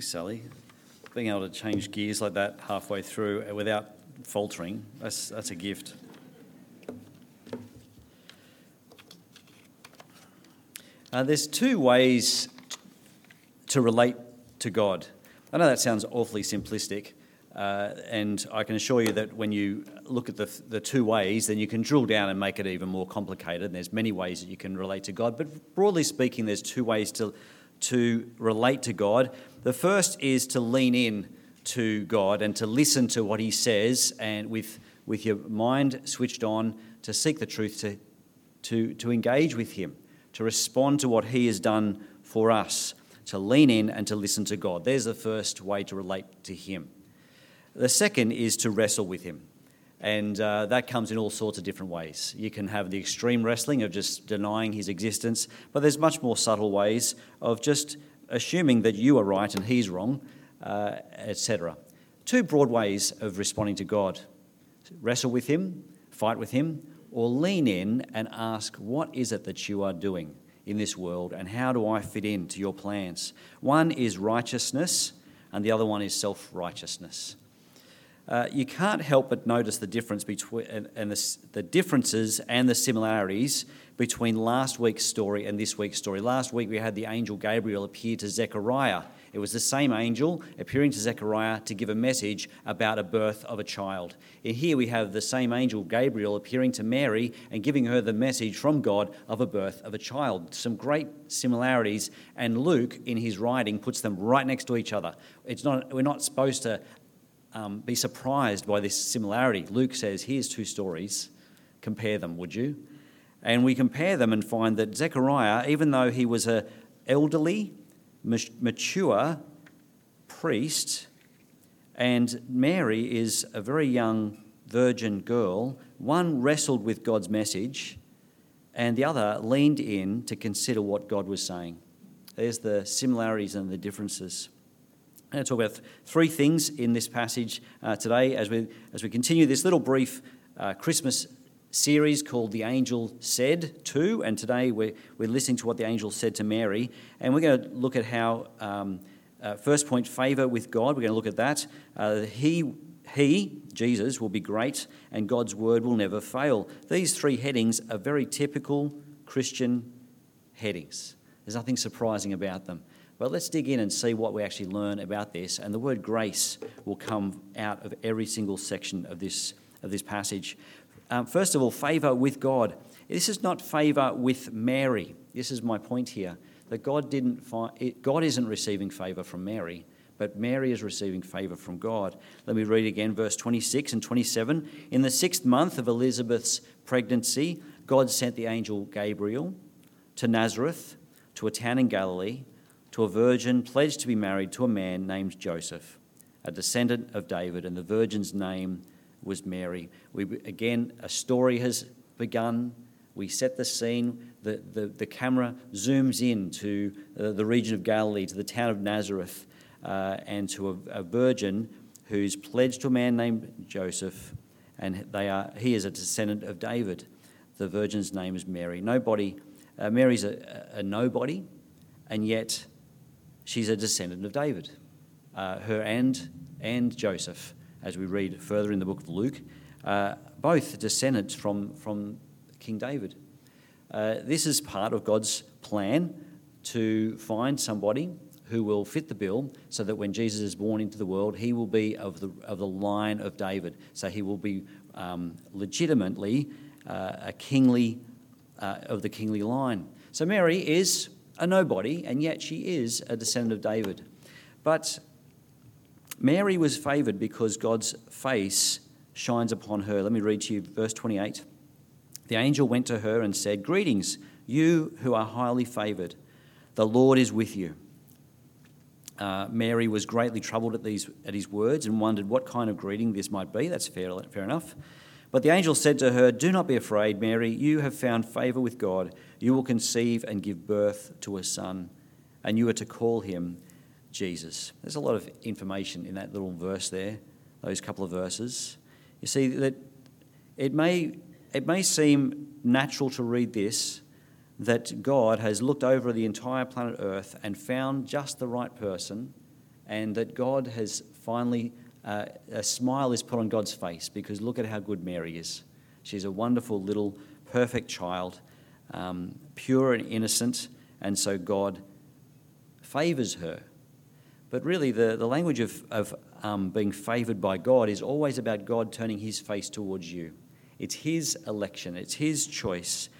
Thanks, Sally. Being able to change gears like that halfway through without faltering, that's, that's a gift. Uh, there's two ways to relate to God. I know that sounds awfully simplistic, uh, and I can assure you that when you look at the, the two ways, then you can drill down and make it even more complicated. And there's many ways that you can relate to God, but broadly speaking, there's two ways to, to relate to God. The first is to lean in to God and to listen to what He says, and with, with your mind switched on, to seek the truth, to, to, to engage with Him to respond to what He has done for us, to lean in and to listen to God. There's the first way to relate to Him. The second is to wrestle with Him. And uh, that comes in all sorts of different ways. You can have the extreme wrestling of just denying his existence, but there's much more subtle ways of just assuming that you are right and he's wrong, uh, etc. Two broad ways of responding to God wrestle with him, fight with him, or lean in and ask, What is it that you are doing in this world, and how do I fit into your plans? One is righteousness, and the other one is self righteousness. Uh, you can't help but notice the difference between and, and the, the differences and the similarities between last week's story and this week's story. Last week we had the angel Gabriel appear to Zechariah it was the same angel appearing to Zechariah to give a message about a birth of a child. And here we have the same angel, Gabriel, appearing to Mary and giving her the message from God of a birth of a child. Some great similarities, and Luke, in his writing, puts them right next to each other. It's not, we're not supposed to um, be surprised by this similarity. Luke says, Here's two stories, compare them, would you? And we compare them and find that Zechariah, even though he was a elderly mature priest, and Mary is a very young virgin girl. One wrestled with God's message, and the other leaned in to consider what God was saying. There's the similarities and the differences. I'm going to talk about three things in this passage uh, today as we, as we continue this little brief uh, Christmas series called The Angel Said To, and today we're, we're listening to what the angel said to Mary. And we're going to look at how, um, uh, first point, favour with God. We're going to look at that. Uh, he, he, Jesus, will be great, and God's word will never fail. These three headings are very typical Christian headings. There's nothing surprising about them. But let's dig in and see what we actually learn about this. And the word grace will come out of every single section of this, of this passage. Um, first of all, favour with God. This is not favour with Mary. This is my point here. That God didn't find, God isn't receiving favour from Mary, but Mary is receiving favour from God. Let me read again, verse 26 and 27. In the sixth month of Elizabeth's pregnancy, God sent the angel Gabriel to Nazareth, to a town in Galilee, to a virgin pledged to be married to a man named Joseph, a descendant of David, and the virgin's name was Mary. We, again, a story has begun. We set the scene. The, the, the camera zooms in to uh, the region of Galilee, to the town of Nazareth, uh, and to a, a, virgin who's pledged to a man named Joseph, and they are, he is a descendant of David. The virgin's name is Mary. Nobody, uh, Mary's a, a, nobody, and yet she's a descendant of David. Uh, her and, and Joseph as we read further in the book of Luke, uh, both descendants from, from King David. Uh, this is part of God's plan to find somebody who will fit the bill so that when Jesus is born into the world, he will be of the, of the line of David. So he will be um, legitimately uh, a kingly, uh, of the kingly line. So Mary is a nobody, and yet she is a descendant of David. But Mary was favoured because God's face shines upon her. Let me read to you verse 28. The angel went to her and said, Greetings, you who are highly favoured. The Lord is with you. Uh, Mary was greatly troubled at, these, at his words and wondered what kind of greeting this might be. That's fair, fair enough. But the angel said to her, Do not be afraid, Mary. You have found favour with God. You will conceive and give birth to a son, and you are to call him Jesus. There's a lot of information in that little verse there, those couple of verses. You see that it may, it may seem natural to read this that God has looked over the entire planet Earth and found just the right person and that God has finally, uh, a smile is put on God's face because look at how good Mary is. She's a wonderful little perfect child, um, pure and innocent, and so God favours her. But really, the, the language of, of um, being favoured by God is always about God turning his face towards you. It's his election, it's his choice.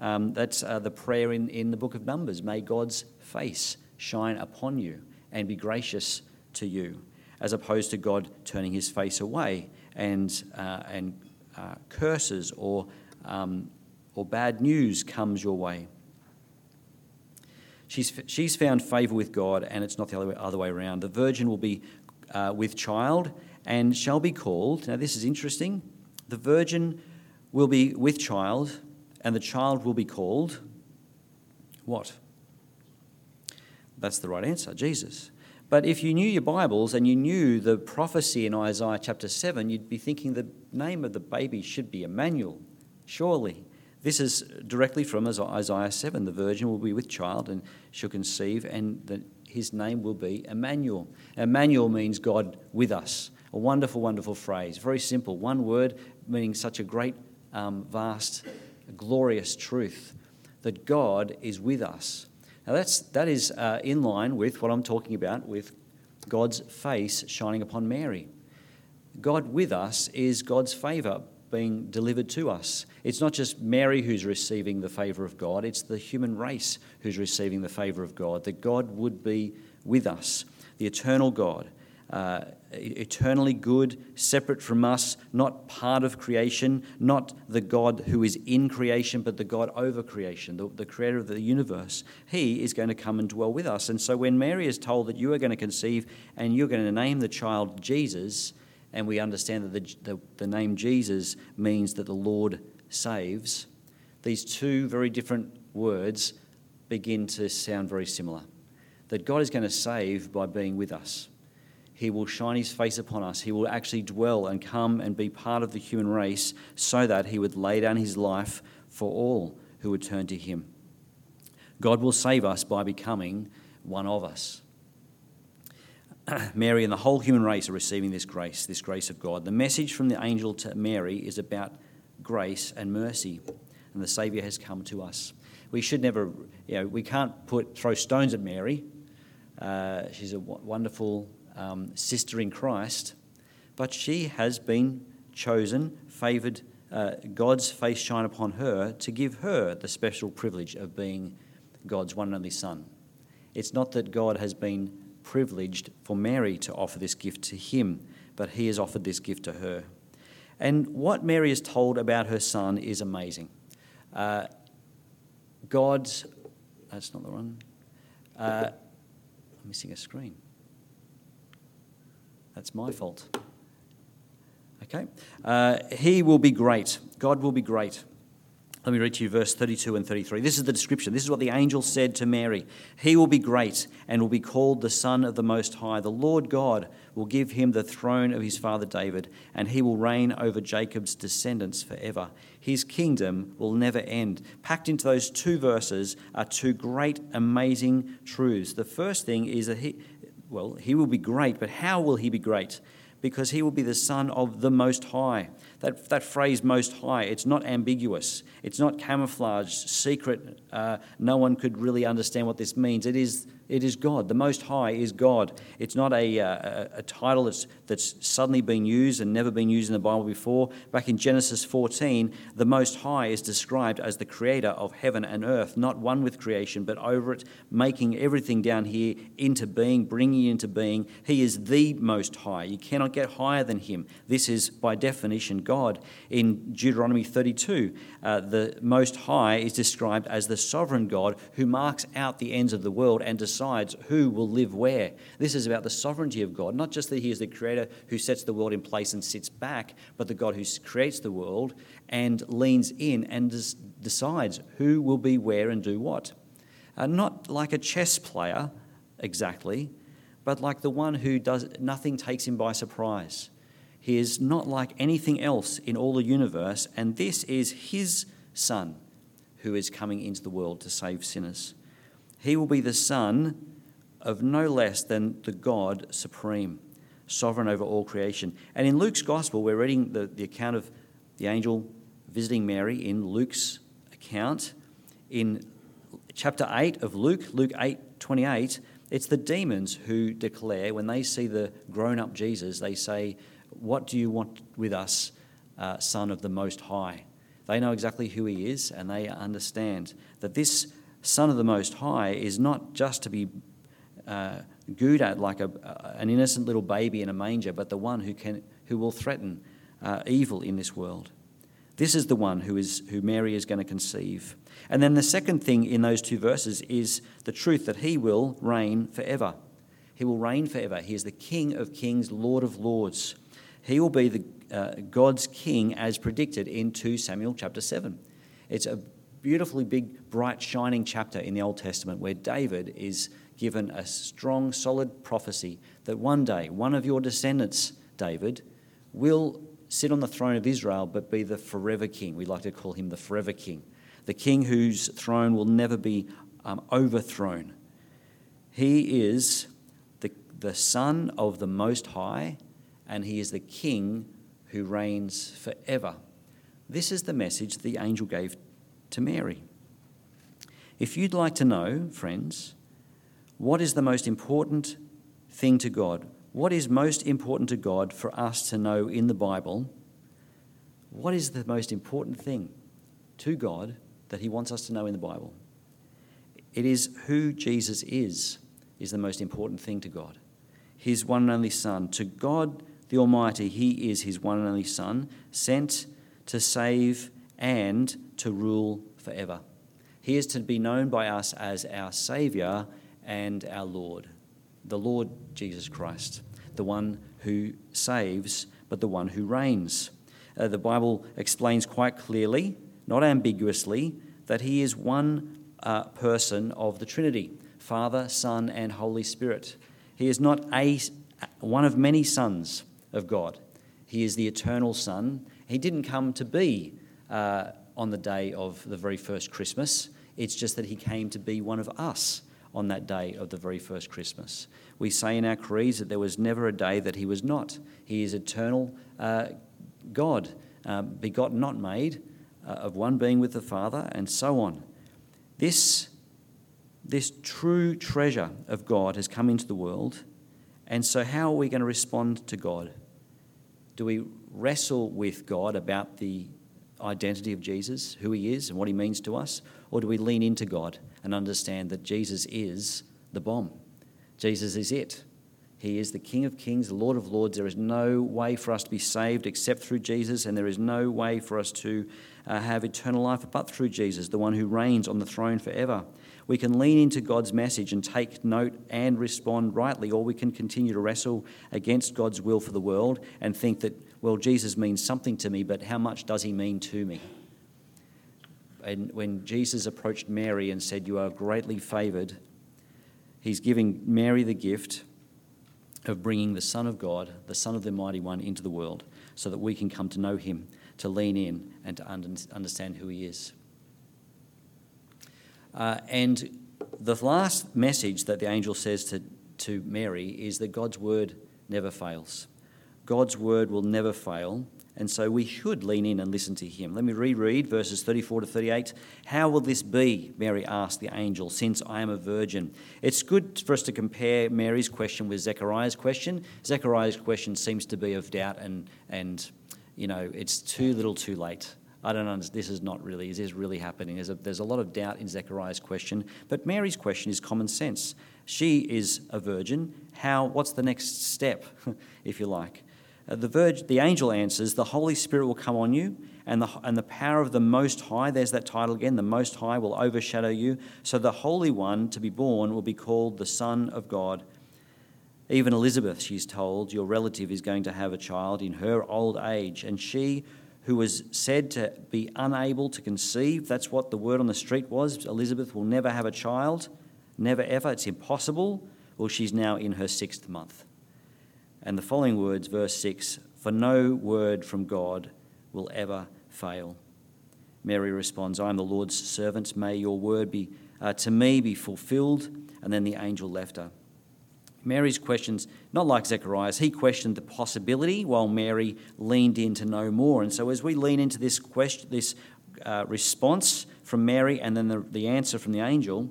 Um, that's uh, the prayer in, in the book of Numbers. May God's face shine upon you and be gracious to you, as opposed to God turning his face away and, uh, and uh, curses or, um, or bad news comes your way. She's, she's found favour with God, and it's not the other way, other way around. The virgin will be uh, with child and shall be called. Now, this is interesting. The virgin will be with child, and the child will be called what? That's the right answer Jesus. But if you knew your Bibles and you knew the prophecy in Isaiah chapter 7, you'd be thinking the name of the baby should be Emmanuel, surely. This is directly from Isaiah 7. The virgin will be with child and shall conceive, and the, his name will be Emmanuel. Emmanuel means God with us. A wonderful, wonderful phrase. Very simple. One word meaning such a great, um, vast, glorious truth that God is with us. Now, that's, that is uh, in line with what I'm talking about with God's face shining upon Mary. God with us is God's favour being delivered to us. It's not just Mary who's receiving the favour of God, it's the human race who's receiving the favour of God, that God would be with us, the eternal God uh, eternally good, separate from us, not part of creation, not the God who is in creation, but the God over creation, the, the creator of the universe. He is going to come and dwell with us. And so when Mary is told that you are going to conceive and you're going to name the child Jesus, and we understand that the, the, the name Jesus means that the Lord saves, these two very different words begin to sound very similar. That God is going to save by being with us. He will shine his face upon us. He will actually dwell and come and be part of the human race so that he would lay down his life for all who would turn to him. God will save us by becoming one of us. Mary and the whole human race are receiving this grace, this grace of God. The message from the angel to Mary is about grace and mercy, and the Saviour has come to us. We should never, you know, we can't put throw stones at Mary. Uh, she's a w- wonderful um, sister in Christ, but she has been chosen, favoured, uh, God's face shine upon her to give her the special privilege of being God's one and only Son. It's not that God has been privileged for Mary to offer this gift to him, but he has offered this gift to her. And what Mary is told about her son is amazing. Uh, God's, that's not the one. Uh, I'm missing a screen. That's my fault. Okay? Uh, he will be great. God will be great. Let me read to you verse 32 and 33. This is the description. This is what the angel said to Mary He will be great and will be called the Son of the Most High. The Lord God will give him the throne of his father David, and he will reign over Jacob's descendants forever. His kingdom will never end. Packed into those two verses are two great, amazing truths. The first thing is that he, well, he will be great, but how will he be great? Because he will be the Son of the Most High. That, that phrase, Most High, it's not ambiguous. It's not camouflaged, secret. Uh, no one could really understand what this means. It is it is God. The Most High is God. It's not a, uh, a, a, title that's, that's suddenly been used and never been used in the Bible before. Back in Genesis 14, the Most High is described as the creator of heaven and earth, not one with creation, but over it, making everything down here into being, bringing it into being. He is the Most High. You cannot get higher than Him. This is, by definition, God. In Deuteronomy 32, uh, the Most High is described as the sovereign God who marks out the ends of the world and decides decides who will live where. This is about the sovereignty of God, not just that He is the creator who sets the world in place and sits back, but the God who creates the world and leans in and des- decides who will be where and do what. Uh, not like a chess player exactly, but like the one who does nothing takes him by surprise. He is not like anything else in all the universe, and this is his Son who is coming into the world to save sinners. He will be the Son of no less than the God supreme, sovereign over all creation. And in Luke's gospel, we're reading the, the account of the angel visiting Mary in Luke's account. In chapter 8 of Luke, Luke 8 28, it's the demons who declare, when they see the grown up Jesus, they say, What do you want with us, uh, Son of the Most High? They know exactly who he is, and they understand that this Son of the Most High is not just to be uh, gooed at like a, an innocent little baby in a manger, but the one who, can, who will threaten uh, evil in this world. This is the one who, is, who Mary is going to conceive. And then the second thing in those two verses is the truth that he will reign forever. He will reign forever. He is the King of kings, Lord of lords. He will be the, uh, God's king as predicted in 2 Samuel chapter 7. It's a beautifully big, bright, shining chapter in the Old Testament where David is given a strong, solid prophecy that one day one of your descendants, David, will sit on the throne of Israel but be the forever king. We like to call him the forever king, the king whose throne will never be um, overthrown. He is the, the Son of the Most High, and he is the King who reigns forever. This is the message the angel gave to Mary. If you'd like to know, friends, what is the most important thing to God, what is most important to God for us to know in the Bible, what is the most important thing to God that He wants us to know in the Bible? It is who Jesus is, is the most important thing to God. His one and only Son. To God the Almighty, He is His one and only Son, sent to save and to rule forever. He is to be known by us as our Saviour and our Lord, the Lord Jesus Christ, the one who saves, but the one who reigns. Uh, the Bible explains quite clearly, not ambiguously, that He is one uh, person of the Trinity Father, Son, and Holy Spirit. He is not a, one of many sons of God. He is the eternal Son. He didn't come to be uh, on the day of the very first Christmas. It's just that he came to be one of us on that day of the very first Christmas. We say in our creeds that there was never a day that he was not. He is eternal uh, God, uh, begotten, not made, uh, of one being with the Father, and so on. This, this true treasure of God has come into the world, and so how are we going to respond to God? Do we wrestle with God about the identity of Jesus, who he is and what he means to us? Or do we lean into God and understand that Jesus is the bomb? Jesus is it. He is the King of Kings, the Lord of Lords. There is no way for us to be saved except through Jesus, and there is no way for us to uh, have eternal life but through Jesus, the one who reigns on the throne forever. We can lean into God's message and take note and respond rightly, or we can continue to wrestle against God's will for the world and think that well, Jesus means something to me, but how much does he mean to me? And when Jesus approached Mary and said, You are greatly favored, he's giving Mary the gift of bringing the Son of God, the Son of the Mighty One, into the world so that we can come to know him, to lean in, and to understand who he is. Uh, and the last message that the angel says to, to Mary is that God's word never fails. God's word will never fail, and so we should lean in and listen to him. Let me reread verses 34 to 38. How will this be? Mary asked the angel, since I am a virgin. It's good for us to compare Mary's question with Zechariah's question. Zechariah's question seems to be of doubt and, and you know, it's too little too late. I don't understand. This is not really, is this really happening? There's a, there's a lot of doubt in Zechariah's question, but Mary's question is common sense. She is a virgin. How, what's the next step, if you like? Uh, the, virgin, the angel answers, The Holy Spirit will come on you, and the, and the power of the Most High, there's that title again, the Most High will overshadow you. So the Holy One to be born will be called the Son of God. Even Elizabeth, she's told, your relative is going to have a child in her old age, and she who was said to be unable to conceive, that's what the word on the street was. Elizabeth will never have a child, never ever, it's impossible. Well, she's now in her sixth month. And the following words, verse 6 For no word from God will ever fail. Mary responds, I am the Lord's servant. May your word be uh, to me be fulfilled. And then the angel left her. Mary's questions, not like Zechariah's, he questioned the possibility while Mary leaned in to know more. And so, as we lean into this question, this uh, response from Mary and then the, the answer from the angel,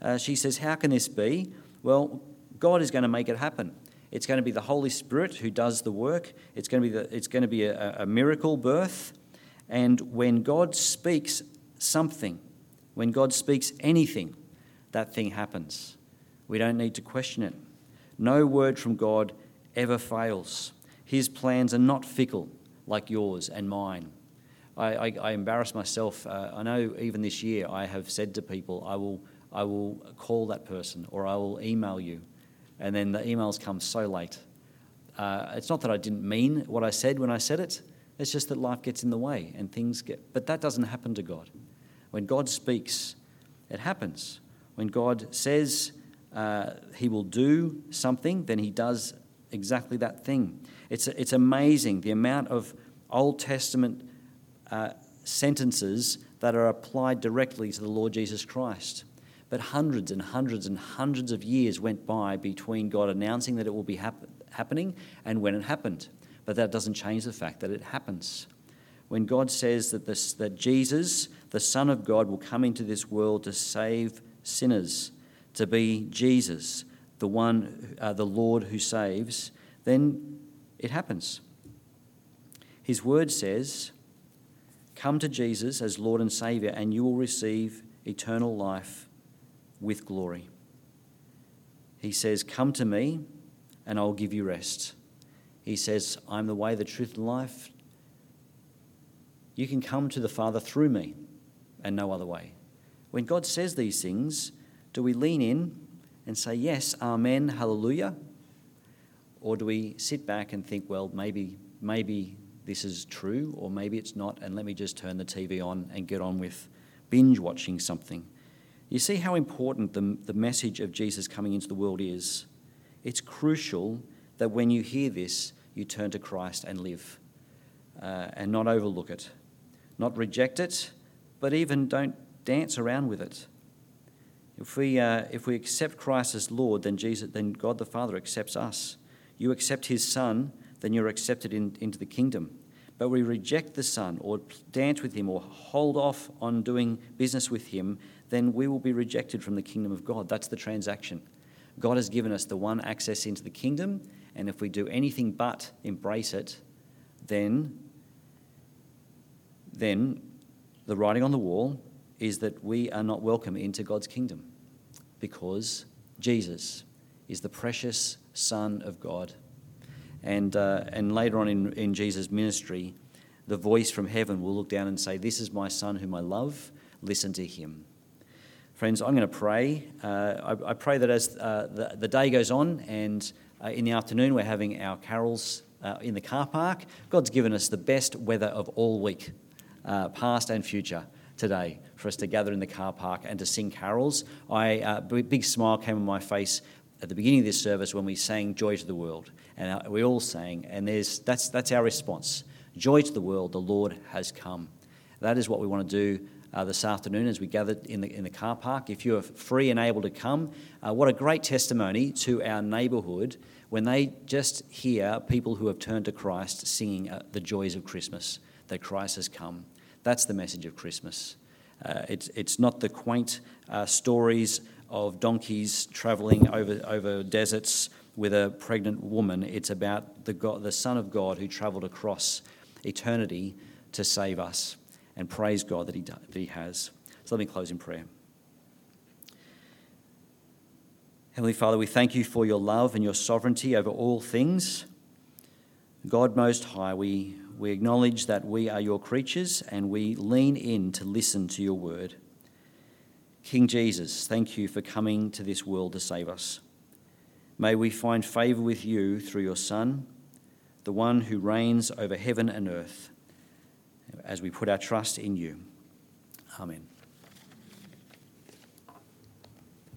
uh, she says, How can this be? Well, God is going to make it happen. It's going to be the Holy Spirit who does the work. It's going to be, the, it's going to be a, a miracle birth. And when God speaks something, when God speaks anything, that thing happens. We don't need to question it. No word from God ever fails. His plans are not fickle like yours and mine. I, I, I embarrass myself. Uh, I know even this year I have said to people, I will, I will call that person or I will email you. And then the emails come so late. Uh, it's not that I didn't mean what I said when I said it, it's just that life gets in the way and things get. But that doesn't happen to God. When God speaks, it happens. When God says uh, He will do something, then He does exactly that thing. It's, it's amazing the amount of Old Testament uh, sentences that are applied directly to the Lord Jesus Christ. But hundreds and hundreds and hundreds of years went by between God announcing that it will be hap- happening and when it happened. But that doesn't change the fact that it happens. When God says that, this, that Jesus, the Son of God, will come into this world to save sinners, to be Jesus, the one, uh, the Lord who saves, then it happens. His word says, Come to Jesus as Lord and Saviour, and you will receive eternal life with glory. He says, Come to me, and I'll give you rest. He says, I'm the way, the truth, and life. You can come to the Father through me, and no other way. When God says these things, do we lean in and say, Yes, Amen, Hallelujah? Or do we sit back and think, Well, maybe, maybe this is true, or maybe it's not, and let me just turn the TV on and get on with binge watching something? You see how important the, the message of Jesus coming into the world is? It's crucial that when you hear this, you turn to Christ and live, uh, and not overlook it, not reject it, but even don't dance around with it. If we, uh, if we accept Christ as Lord, then, Jesus, then God the Father accepts us. You accept his Son, then you're accepted in, into the kingdom. But we reject the Son or dance with him or hold off on doing business with him, then we will be rejected from the kingdom of God. That's the transaction. God has given us the one access into the kingdom, and if we do anything but embrace it, then, then the writing on the wall is that we are not welcome into God's kingdom because Jesus is the precious Son of God. And, uh, and later on in, in Jesus' ministry, the voice from heaven will look down and say, This is my Son whom I love, listen to him. Friends, I'm going to pray. Uh, I, I, pray that as uh, the, the, day goes on and uh, in the afternoon we're having our carols uh, in the car park, God's given us the best weather of all week, uh, past and future today for us to gather in the car park and to sing carols. I uh, big smile came on my face at the beginning of this service when we sang "Joy to the World," and we all sang, and there's that's that's our response: "Joy to the world, the Lord has come." That is what we want to do. Uh, this afternoon, as we gather in the in the car park, if you are free and able to come, uh, what a great testimony to our neighbourhood when they just hear people who have turned to Christ singing uh, the joys of Christmas, that Christ has come. That's the message of Christmas. Uh, it's, it's not the quaint uh, stories of donkeys travelling over, over deserts with a pregnant woman. It's about the, God, the Son of God who travelled across eternity to save us. And praise God that he, that he has. So let me close in prayer. Heavenly Father, we thank you for your love and your sovereignty over all things. God Most High, we we acknowledge that we are your creatures and we lean in to listen to your word. King Jesus, thank you for coming to this world to save us. May we find favour with you through your Son, the one who reigns over heaven and earth, as we put our trust in you. Amen.